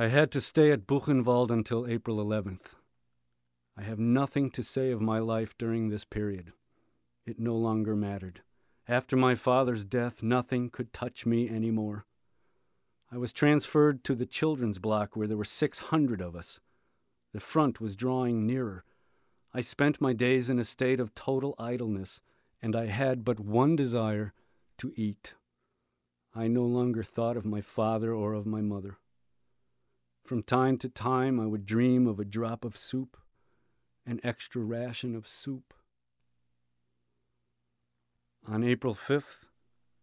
I had to stay at Buchenwald until April 11th. I have nothing to say of my life during this period. It no longer mattered. After my father's death, nothing could touch me any more. I was transferred to the children's block where there were 600 of us. The front was drawing nearer. I spent my days in a state of total idleness, and I had but one desire to eat. I no longer thought of my father or of my mother. From time to time, I would dream of a drop of soup, an extra ration of soup. On April 5th,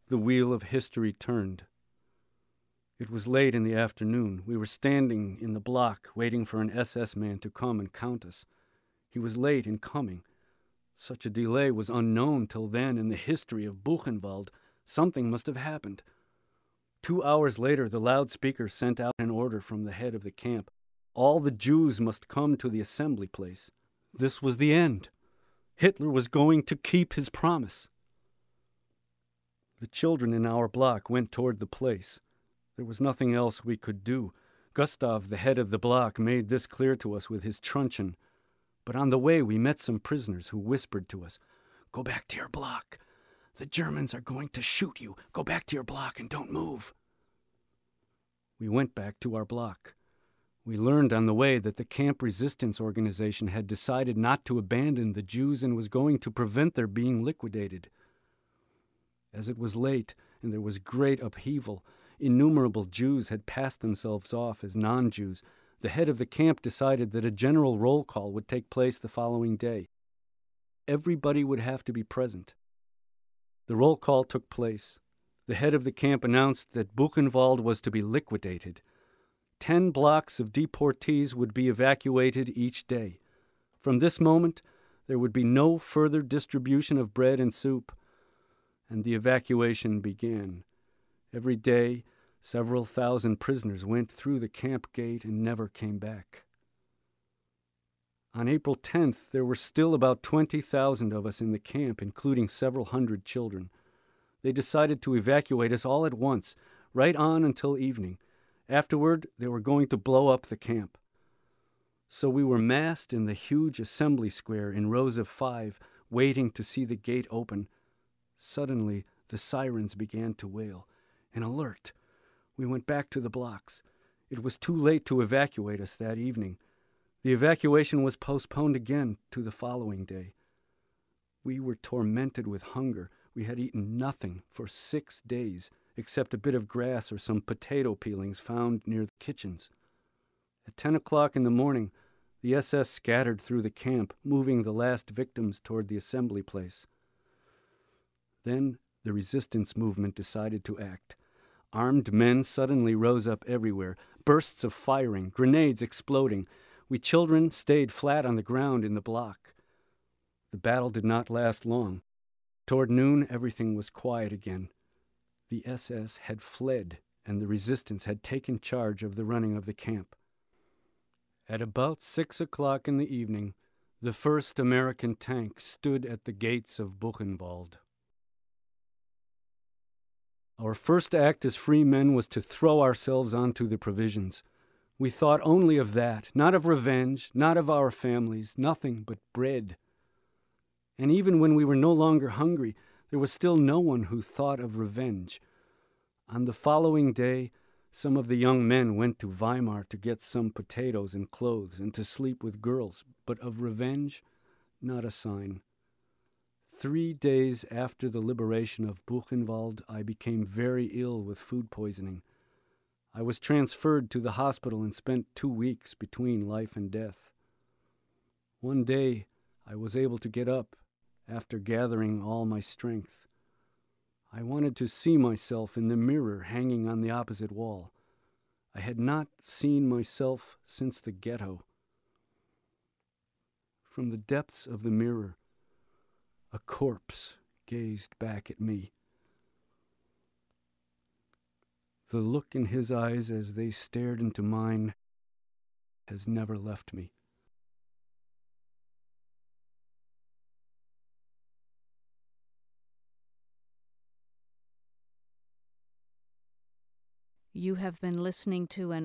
the wheel of history turned. It was late in the afternoon. We were standing in the block waiting for an SS man to come and count us. He was late in coming. Such a delay was unknown till then in the history of Buchenwald. Something must have happened. Two hours later, the loudspeaker sent out order from the head of the camp. All the Jews must come to the assembly place. This was the end. Hitler was going to keep his promise. The children in our block went toward the place. There was nothing else we could do. Gustav, the head of the block, made this clear to us with his truncheon. But on the way, we met some prisoners who whispered to us, Go back to your block. The Germans are going to shoot you. Go back to your block and don't move. We went back to our block. We learned on the way that the Camp Resistance Organization had decided not to abandon the Jews and was going to prevent their being liquidated. As it was late and there was great upheaval, innumerable Jews had passed themselves off as non Jews. The head of the camp decided that a general roll call would take place the following day. Everybody would have to be present. The roll call took place. The head of the camp announced that Buchenwald was to be liquidated. Ten blocks of deportees would be evacuated each day. From this moment, there would be no further distribution of bread and soup, and the evacuation began. Every day, several thousand prisoners went through the camp gate and never came back. On April 10th, there were still about 20,000 of us in the camp, including several hundred children. They decided to evacuate us all at once, right on until evening. Afterward, they were going to blow up the camp. So we were massed in the huge assembly square in rows of five, waiting to see the gate open. Suddenly, the sirens began to wail. An alert! We went back to the blocks. It was too late to evacuate us that evening. The evacuation was postponed again to the following day. We were tormented with hunger. We had eaten nothing for six days except a bit of grass or some potato peelings found near the kitchens. At ten o'clock in the morning, the SS scattered through the camp, moving the last victims toward the assembly place. Then the resistance movement decided to act. Armed men suddenly rose up everywhere, bursts of firing, grenades exploding. We children stayed flat on the ground in the block. The battle did not last long. Toward noon, everything was quiet again. The SS had fled, and the resistance had taken charge of the running of the camp. At about six o'clock in the evening, the first American tank stood at the gates of Buchenwald. Our first act as free men was to throw ourselves onto the provisions. We thought only of that, not of revenge, not of our families, nothing but bread. And even when we were no longer hungry, there was still no one who thought of revenge. On the following day, some of the young men went to Weimar to get some potatoes and clothes and to sleep with girls, but of revenge, not a sign. Three days after the liberation of Buchenwald, I became very ill with food poisoning. I was transferred to the hospital and spent two weeks between life and death. One day, I was able to get up after gathering all my strength. I wanted to see myself in the mirror hanging on the opposite wall. I had not seen myself since the ghetto. From the depths of the mirror, a corpse gazed back at me. The look in his eyes as they stared into mine has never left me. You have been listening to an